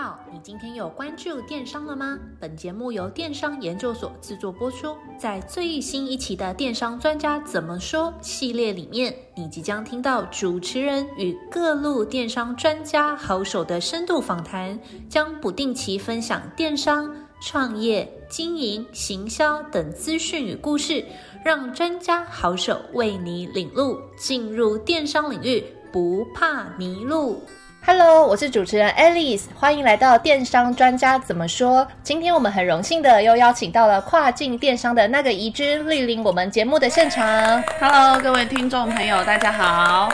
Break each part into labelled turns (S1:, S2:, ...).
S1: 好，你今天有关注电商了吗？本节目由电商研究所制作播出。在最新一期的《电商专家怎么说》系列里面，你即将听到主持人与各路电商专家好手的深度访谈，将不定期分享电商、创业、经营、行销等资讯与故事，让专家好手为你领路，进入电商领域不怕迷路。Hello，我是主持人 Alice，欢迎来到电商专家怎么说。今天我们很荣幸的又邀请到了跨境电商的那个怡君莅临我们节目的现场。
S2: Hello，各位听众朋友，大家好。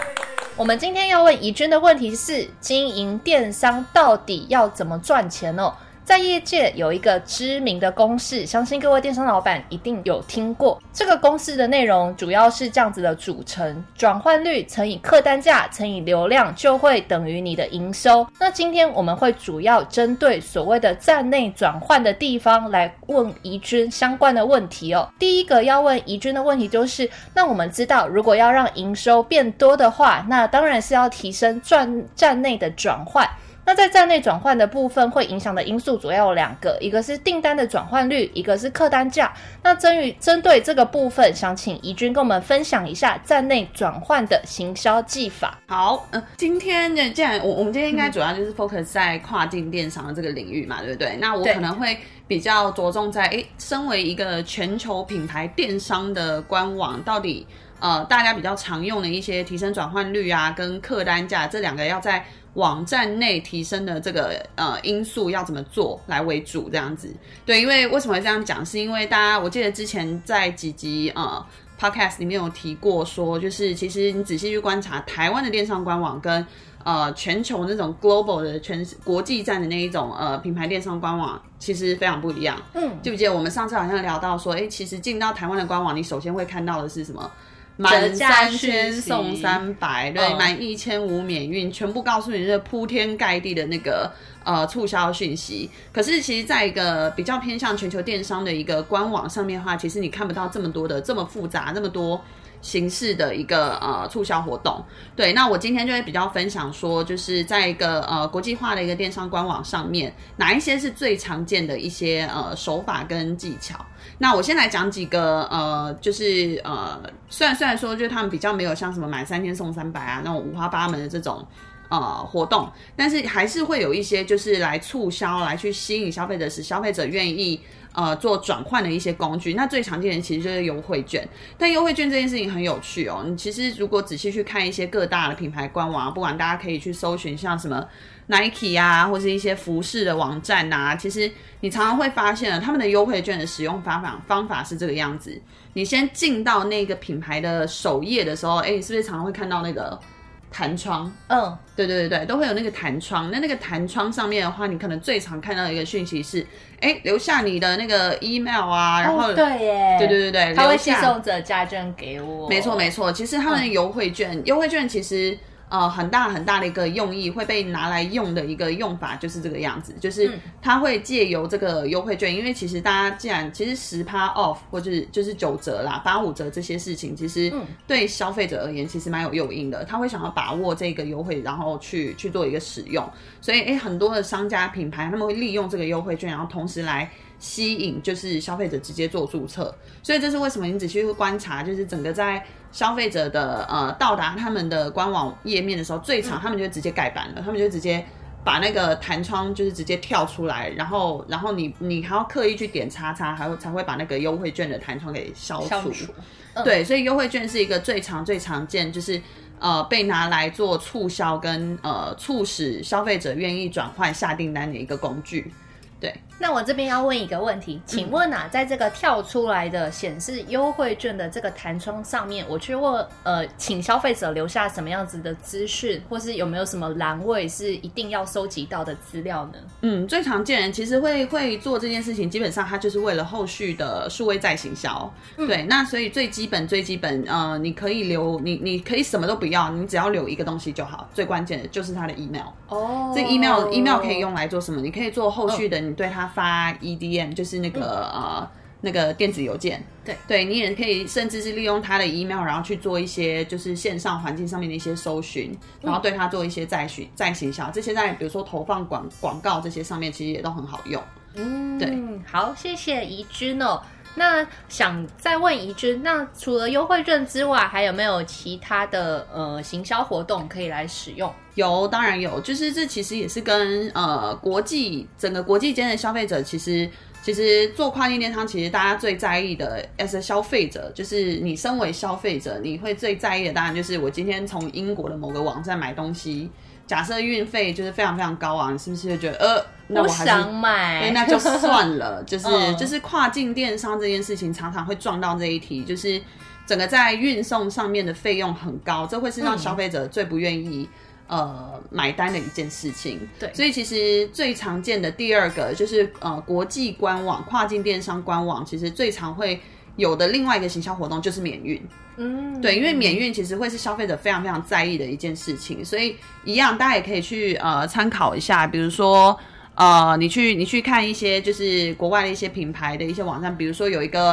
S1: 我们今天要问怡君的问题是：经营电商到底要怎么赚钱哦？在业界有一个知名的公式，相信各位电商老板一定有听过。这个公式的内容主要是这样子的组成：转换率乘以客单价乘以流量，就会等于你的营收。那今天我们会主要针对所谓的站内转换的地方来问怡君相关的问题哦。第一个要问怡君的问题就是：那我们知道，如果要让营收变多的话，那当然是要提升转站内的转换。那在站内转换的部分，会影响的因素主要有两个，一个是订单的转换率，一个是客单价。那针于针对这个部分，想请怡君跟我们分享一下站内转换的行销技法。
S2: 好，嗯、呃，今天呢，既然我我们今天应该主要就是 focus 在跨境电商的这个领域嘛，对不对？那我可能会比较着重在，哎，身为一个全球品牌电商的官网，到底呃大家比较常用的一些提升转换率啊，跟客单价这两个要在。网站内提升的这个呃因素要怎么做来为主这样子？对，因为为什么会这样讲？是因为大家我记得之前在几集呃 podcast 里面有提过说，就是其实你仔细去观察台湾的电商官网跟呃全球那种 global 的全国际站的那一种呃品牌电商官网，其实非常不一样。嗯，记不记得我们上次好像聊到说，哎，其实进到台湾的官网，你首先会看到的是什么？满三千送三百，对，满一千五免运，全部告诉你这铺天盖地的那个呃促销讯息。可是其实在一个比较偏向全球电商的一个官网上面的话，其实你看不到这么多的这么复杂那么多。形式的一个呃促销活动，对，那我今天就会比较分享说，就是在一个呃国际化的一个电商官网上面，哪一些是最常见的一些呃手法跟技巧。那我先来讲几个呃，就是呃，虽然虽然说就是他们比较没有像什么买三千送三百啊那种五花八门的这种呃活动，但是还是会有一些就是来促销，来去吸引消费者，使消费者愿意。呃，做转换的一些工具，那最常见的其实就是优惠券。但优惠券这件事情很有趣哦。你其实如果仔细去看一些各大的品牌官网，不管大家可以去搜寻像什么 Nike 啊，或是一些服饰的网站啊，其实你常常会发现，他们的优惠券的使用方法方法是这个样子。你先进到那个品牌的首页的时候，哎，你是不是常常会看到那个？弹窗，嗯，对对对对，都会有那个弹窗。那那个弹窗上面的话，你可能最常看到的一个讯息是，哎，留下你的那个 email 啊，然后，哦、对耶，对对对对，
S1: 他会寄送折价券给我。
S2: 没错没错，其实他们的优惠券，嗯、优惠券其实。呃，很大很大的一个用意会被拿来用的一个用法就是这个样子，就是它会借由这个优惠券，因为其实大家既然其实十趴 off 或者就是九折啦、八五折这些事情，其实对消费者而言其实蛮有诱因的，他会想要把握这个优惠，然后去去做一个使用。所以，诶，很多的商家品牌他们会利用这个优惠券，然后同时来吸引就是消费者直接做注册。所以这是为什么你仔细去观察，就是整个在。消费者的呃到达他们的官网页面的时候，最长他们就直接改版了，他们就直接把那个弹窗就是直接跳出来，然后然后你你还要刻意去点叉叉，还会才会把那个优惠券的弹窗给消除。消除嗯、对，所以优惠券是一个最常最常见，就是呃被拿来做促销跟呃促使消费者愿意转换下订单的一个工具。对。
S1: 那我这边要问一个问题，请问啊，在这个跳出来的显示优惠券的这个弹窗上面，我去问呃，请消费者留下什么样子的资讯，或是有没有什么栏位是一定要收集到的资料呢？
S2: 嗯，最常见人其实会会做这件事情，基本上他就是为了后续的数位再行销。嗯、对，那所以最基本最基本呃，你可以留你你可以什么都不要，你只要留一个东西就好。最关键的就是他的 email。哦，这 email email 可以用来做什么？你可以做后续的，你对它。发 EDM 就是那个、嗯、呃那个电子邮件，
S1: 对
S2: 对，你也可以甚至是利用他的 email，然后去做一些就是线上环境上面的一些搜寻，然后对他做一些再寻再行销，这些在比如说投放广广告这些上面其实也都很好用。
S1: 嗯，对，好，谢谢怡君哦。那想再问怡君，那除了优惠券之外，还有没有其他的呃行销活动可以来使用？
S2: 有，当然有，就是这其实也是跟呃国际整个国际间的消费者其实。其实做跨境电商，其实大家最在意的，as a 消费者，就是你身为消费者，你会最在意的，当然就是我今天从英国的某个网站买东西，假设运费就是非常非常高昂，你是不是会觉得呃，那我还是
S1: 想买，
S2: 那就算了，就是、嗯、就是跨境电商这件事情常常会撞到这一题，就是整个在运送上面的费用很高，这会是让消费者最不愿意。呃，买单的一件事情，
S1: 对，
S2: 所以其实最常见的第二个就是呃，国际官网、跨境电商官网，其实最常会有的另外一个行销活动就是免运，嗯，对，因为免运其实会是消费者非常非常在意的一件事情，所以一样大家也可以去呃参考一下，比如说呃，你去你去看一些就是国外的一些品牌的一些网站，比如说有一个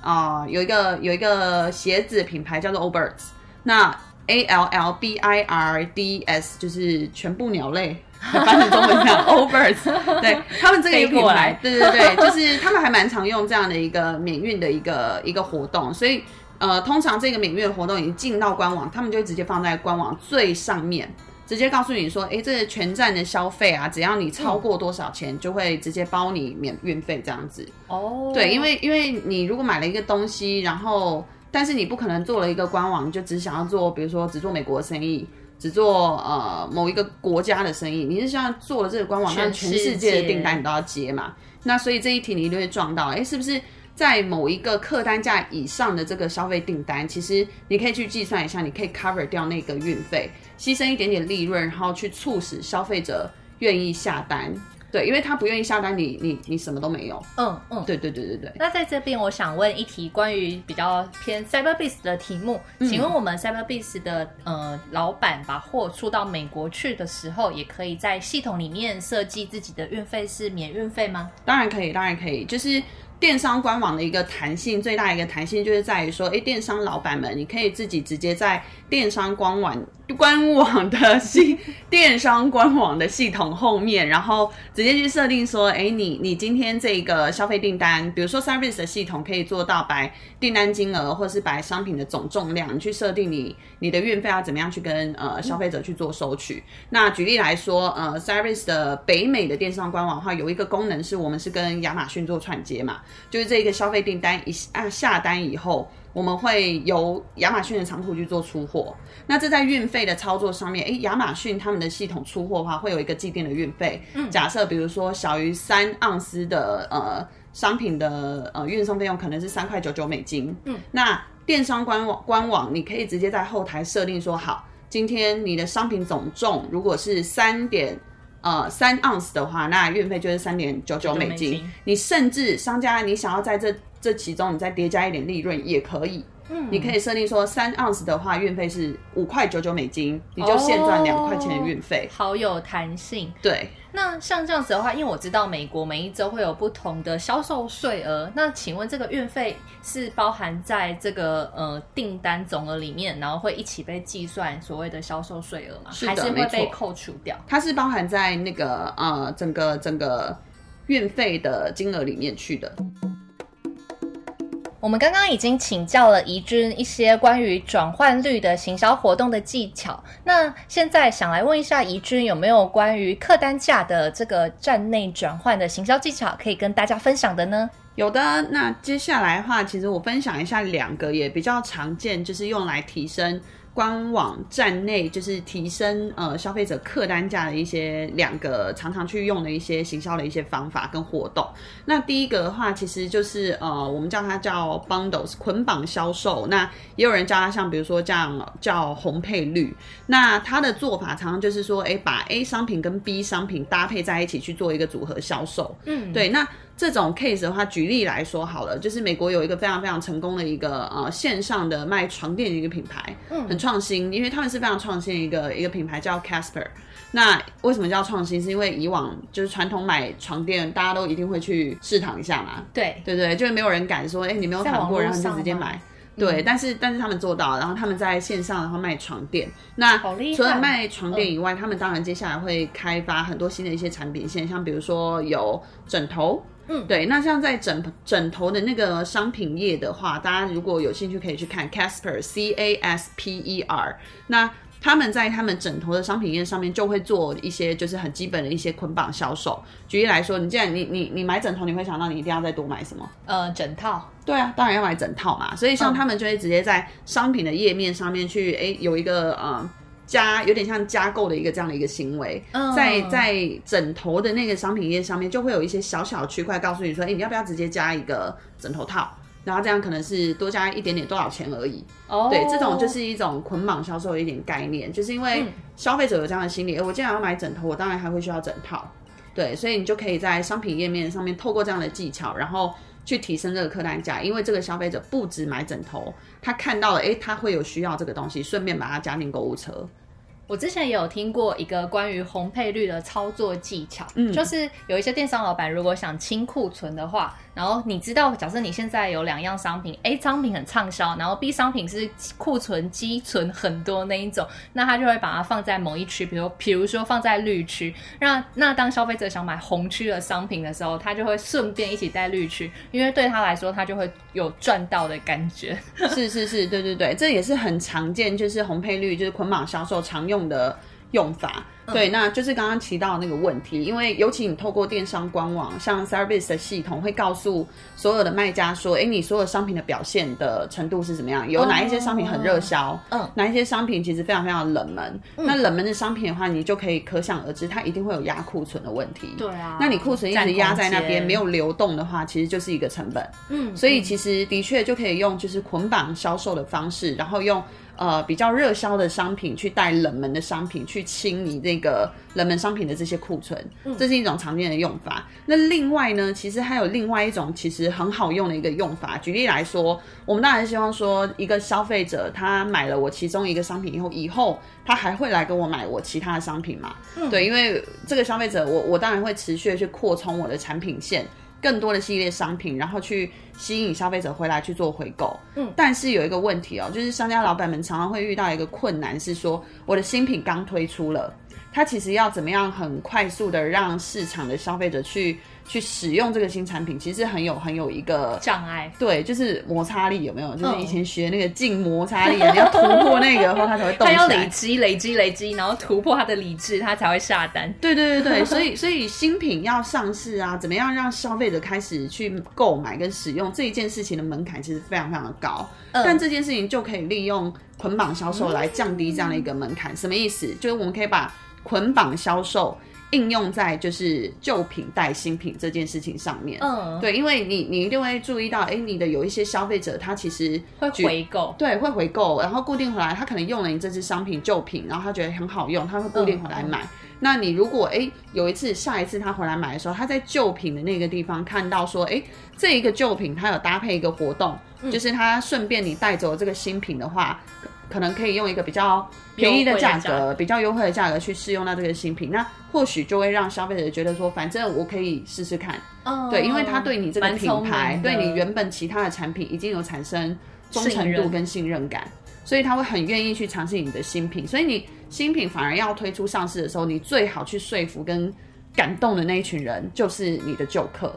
S2: 啊、呃、有一个有一个鞋子品牌叫做 Allbirds，那。A L L B I R D S 就是全部鸟类，翻成中文叫 Allbirds，对他们这个品牌，对对对，就是他们还蛮常用这样的一个免运的一个一个活动，所以呃，通常这个免运的活动已经进到官网，他们就会直接放在官网最上面，直接告诉你说，哎，这个全站的消费啊，只要你超过多少钱，就会直接包你免运费这样子。哦，对，因为因为你如果买了一个东西，然后但是你不可能做了一个官网，就只想要做，比如说只做美国生意，只做呃某一个国家的生意。你是像做了这个官网，那全世界的订单你都要接嘛？那所以这一题你一定会撞到，哎，是不是在某一个客单价以上的这个消费订单，其实你可以去计算一下，你可以 cover 掉那个运费，牺牲一点点利润，然后去促使消费者愿意下单。对，因为他不愿意下单，你你你什么都没有。嗯嗯，对对对对对。
S1: 那在这边，我想问一题关于比较偏 CyberBees 的题目，嗯、请问我们 CyberBees 的呃老板把货出到美国去的时候，也可以在系统里面设计自己的运费是免运费吗？
S2: 当然可以，当然可以，就是。电商官网的一个弹性，最大一个弹性就是在于说，哎，电商老板们，你可以自己直接在电商官网官网的系 电商官网的系统后面，然后直接去设定说，哎，你你今天这个消费订单，比如说 Cyberbiz 的系统可以做到白订单金额，或是白商品的总重量，你去设定你你的运费要怎么样去跟呃消费者去做收取。嗯、那举例来说，呃 Cyberbiz 的北美的电商官网的话，有一个功能是我们是跟亚马逊做串接嘛。就是这个消费订单一按下单以后，我们会由亚马逊的仓库去做出货。那这在运费的操作上面，诶，亚马逊他们的系统出货的话，会有一个既定的运费。嗯，假设比如说小于三盎司的呃商品的呃运送费用可能是三块九九美金。嗯，那电商官网官网你可以直接在后台设定说，好，今天你的商品总重如果是三点。呃，三盎司的话，那运费就是三点九九美金。你甚至商家，你想要在这这其中你再叠加一点利润也可以。嗯，你可以设定说三盎司的话，运费是五块九九美金，你就现赚两块钱的运费，
S1: 哦，好有弹性。
S2: 对。
S1: 那像这样子的话，因为我知道美国每一周会有不同的销售税额，那请问这个运费是包含在这个呃订单总额里面，然后会一起被计算所谓的销售税额吗？是，还是会被扣除掉？
S2: 它是包含在那个呃整个整个运费的金额里面去的。
S1: 我们刚刚已经请教了怡君一些关于转换率的行销活动的技巧，那现在想来问一下怡君，有没有关于客单价的这个站内转换的行销技巧可以跟大家分享的呢？
S2: 有的，那接下来的话，其实我分享一下两个也比较常见，就是用来提升。官网站内就是提升呃消费者客单价的一些两个常常去用的一些行销的一些方法跟活动。那第一个的话，其实就是呃我们叫它叫 bundles 捆绑销售。那也有人叫它像比如说这样叫红配绿。那它的做法常常就是说，哎，把 A 商品跟 B 商品搭配在一起去做一个组合销售。嗯，对。那这种 case 的话，举例来说好了，就是美国有一个非常非常成功的一个呃线上的卖床垫的一个品牌，嗯，很创新，因为他们是非常创新的一个一个品牌叫 Casper。那为什么叫创新？是因为以往就是传统买床垫，大家都一定会去试躺一下嘛，
S1: 对
S2: 对对，就是没有人敢说，哎，你没有躺过，然后你就直接买。对，但是但是他们做到，然后他们在线上然后卖床垫。那除了卖床垫以外，他们当然接下来会开发很多新的一些产品线，像比如说有枕头。嗯，对，那像在枕枕头的那个商品页的话，大家如果有兴趣可以去看 Casper C A S P E R。那他们在他们枕头的商品页上面就会做一些就是很基本的一些捆绑销售。举例来说，你既然你你你买枕头，你会想到你一定要再多买什么？
S1: 呃，枕套。
S2: 对啊，当然要买枕套嘛。所以像他们就会直接在商品的页面上面去，哎，有一个呃。加有点像加购的一个这样的一个行为，在在枕头的那个商品页上面，就会有一些小小区块告诉你说，哎、欸，你要不要直接加一个枕头套？然后这样可能是多加一点点多少钱而已。哦，对，这种就是一种捆绑销售的一点概念，就是因为消费者有这样的心理，我既然要买枕头，我当然还会需要枕套。对，所以你就可以在商品页面上面透过这样的技巧，然后去提升这个客单价，因为这个消费者不止买枕头，他看到了，哎、他会有需要这个东西，顺便把它加进购物车。
S1: 我之前也有听过一个关于红配绿的操作技巧，嗯，就是有一些电商老板如果想清库存的话。然后你知道，假设你现在有两样商品，A 商品很畅销，然后 B 商品是库存积存很多那一种，那他就会把它放在某一区，比如比如说放在绿区。那那当消费者想买红区的商品的时候，他就会顺便一起带绿区，因为对他来说，他就会有赚到的感觉。
S2: 是是是，对对对，这也是很常见，就是红配绿，就是捆绑销售常用用的用法。对，那就是刚刚提到那个问题，因为尤其你透过电商官网，像 Service 的系统会告诉所有的卖家说，哎，你所有商品的表现的程度是怎么样？有哪一些商品很热销？嗯，哪一些商品其实非常非常冷门？嗯、那冷门的商品的话，你就可以可想而知，它一定会有压库存的问题。
S1: 对啊，
S2: 那你库存一直压在那边没有流动的话，其实就是一个成本。嗯，所以其实的确就可以用就是捆绑销售的方式，然后用。呃，比较热销的商品去带冷门的商品，去清理这个冷门商品的这些库存，这是一种常见的用法。那另外呢，其实还有另外一种其实很好用的一个用法。举例来说，我们当然希望说，一个消费者他买了我其中一个商品以后，以后他还会来跟我买我其他的商品嘛？嗯，对，因为这个消费者，我我当然会持续的去扩充我的产品线。更多的系列商品，然后去吸引消费者回来去做回购。嗯，但是有一个问题哦，就是商家老板们常常会遇到一个困难，是说我的新品刚推出了，他其实要怎么样很快速的让市场的消费者去。去使用这个新产品，其实很有很有一个
S1: 障碍，
S2: 对，就是摩擦力有没有？就是以前学那个静摩擦力，你要突破那个后，它才会动。
S1: 它要累积、累积、累积，然后突破它的理智，它才会下单。
S2: 对对对对，所以所以新品要上市啊，怎么样让消费者开始去购买跟使用这一件事情的门槛其实非常非常的高，嗯、但这件事情就可以利用捆绑销售来降低这样的一个门槛。嗯、什么意思？就是我们可以把捆绑销售。应用在就是旧品带新品这件事情上面，嗯，对，因为你你一定会注意到，哎，你的有一些消费者他其实
S1: 会回购，
S2: 对，会回购，然后固定回来，他可能用了你这支商品旧品，然后他觉得很好用，他会固定回来买。嗯，那你如果哎有一次下一次他回来买的时候，他在旧品的那个地方看到说，哎，这一个旧品它有搭配一个活动，嗯，就是他顺便你带走这个新品的话。可能可以用一个比较便宜的价格，比较优惠的价格去试用到这个新品，那或许就会让消费者觉得说，反正我可以试试看。嗯，对，因为他对你这个品牌，对你原本其他的产品已经有产生忠诚度跟信任感，所以他会很愿意去尝试你的新品。所以你新品反而要推出上市的时候，你最好去说服跟感动的那一群人，就是你的旧客。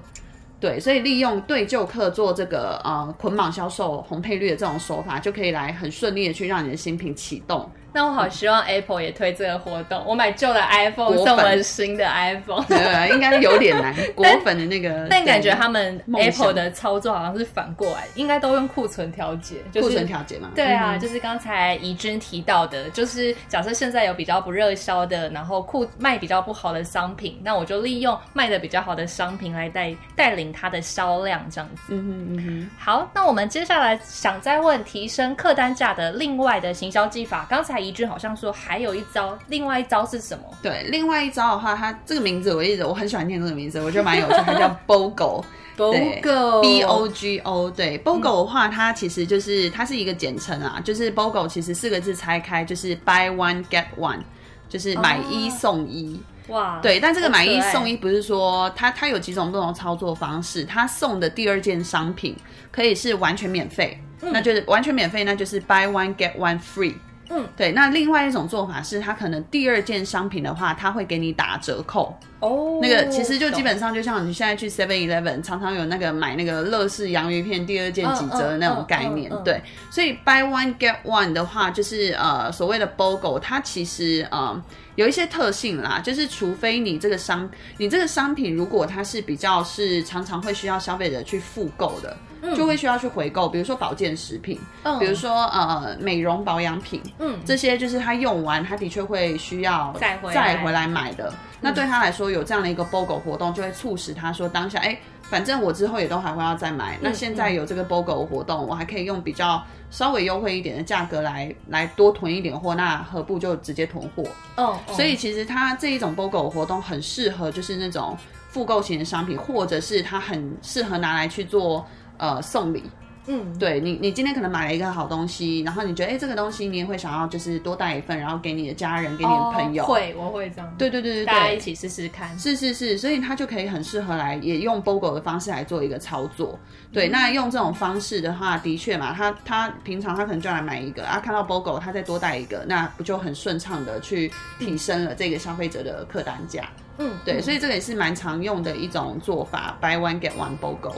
S2: 对，所以利用对旧客做这个呃捆绑销售红配绿的这种手法，就可以来很顺利的去让你的新品启动。
S1: 那我好希望 Apple 也推这个活动，我买旧的 iPhone 送我新的 iPhone，
S2: 对，应该有点难。果粉的那个，
S1: 但感觉他们 Apple 的操作好像是反过来，应该都用库存调节，
S2: 库存调节嘛。
S1: 对啊，就是刚才怡君提到的，就是假设现在有比较不热销的，然后库卖比较不好的商品，那我就利用卖的比较好的商品来带带领它的销量，这样子。嗯嗯嗯哼。好，那我们接下来想再问提升客单价的另外的行销技法，刚才。怡君好像说还有一招，另外一招是什么？
S2: 对，另外一招的话，它这个名字我一直我很喜欢念这个名字，我觉得蛮有趣，它叫 BOGO。
S1: BOGO，B
S2: O G O，对，BOGO 的话，它其实就是它是一个简称啊，就是 BOGO 其实四个字拆开就是 Buy One Get One，就是买一送一。
S1: 哇，
S2: 对，但这个买一送一不是说它它有几种不同的操作方式，它送的第二件商品可以是完全免费，嗯、那就是完全免费，那就是 Buy One Get One Free。嗯，对，那另外一种做法是，他可能第二件商品的话，他会给你打折扣。哦，那个其实就基本上就像你现在去 Seven Eleven，常常有那个买那个乐事洋芋片第二件几折的那种概念。嗯嗯嗯嗯、对，所以 Buy One Get One 的话，就是呃所谓的 BOGO，它其实呃有一些特性啦，就是除非你这个商你这个商品如果它是比较是常常会需要消费者去复购的。就会需要去回购，比如说保健食品，嗯，比如说呃美容保养品，嗯，这些就是他用完，他的确会需要再回再回来买的。那对他来说，有这样的一个 BOGO 活动，就会促使他说当下，哎，反正我之后也都还会要再买。那现在有这个 BOGO 活动，我还可以用比较稍微优惠一点的价格来来多囤一点货，那何不就直接囤货？哦，所以其实它这一种 BOGO 活动很适合，就是那种复购型的商品，或者是它很适合拿来去做。呃，送礼，嗯，对你，你今天可能买了一个好东西，然后你觉得，哎，这个东西你也会想要，就是多带一份，然后给你的家人，给你的朋友，
S1: 哦、会，我会这样，
S2: 对对对对，
S1: 大家一起试试看，
S2: 是是是，所以它就可以很适合来，也用 BOGO 的方式来做一个操作，对，嗯、那用这种方式的话，的确嘛，他他平常他可能就来买一个，啊，看到 BOGO 他再多带一个，那不就很顺畅的去提升了这个消费者的客单价，嗯，对，所以这个也是蛮常用的一种做法，Buy one get one BOGO。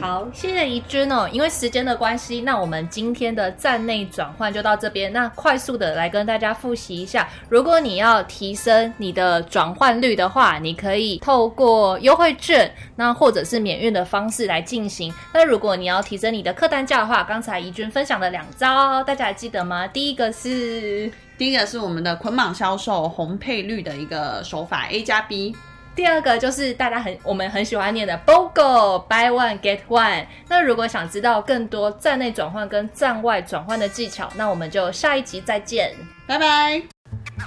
S1: 好，谢谢怡君哦。因为时间的关系，那我们今天的站内转换就到这边。那快速的来跟大家复习一下，如果你要提升你的转换率的话，你可以透过优惠券，那或者是免运的方式来进行。那如果你要提升你的客单价的话，刚才怡君分享了两招，大家还记得吗？第一个是，
S2: 第一个是我们的捆绑销售红配绿的一个手法，A 加 B。
S1: 第二个就是大家很我们很喜欢念的 BOGO Buy One Get One。那如果想知道更多站内转换跟站外转换的技巧，那我们就下一集再见，
S2: 拜拜。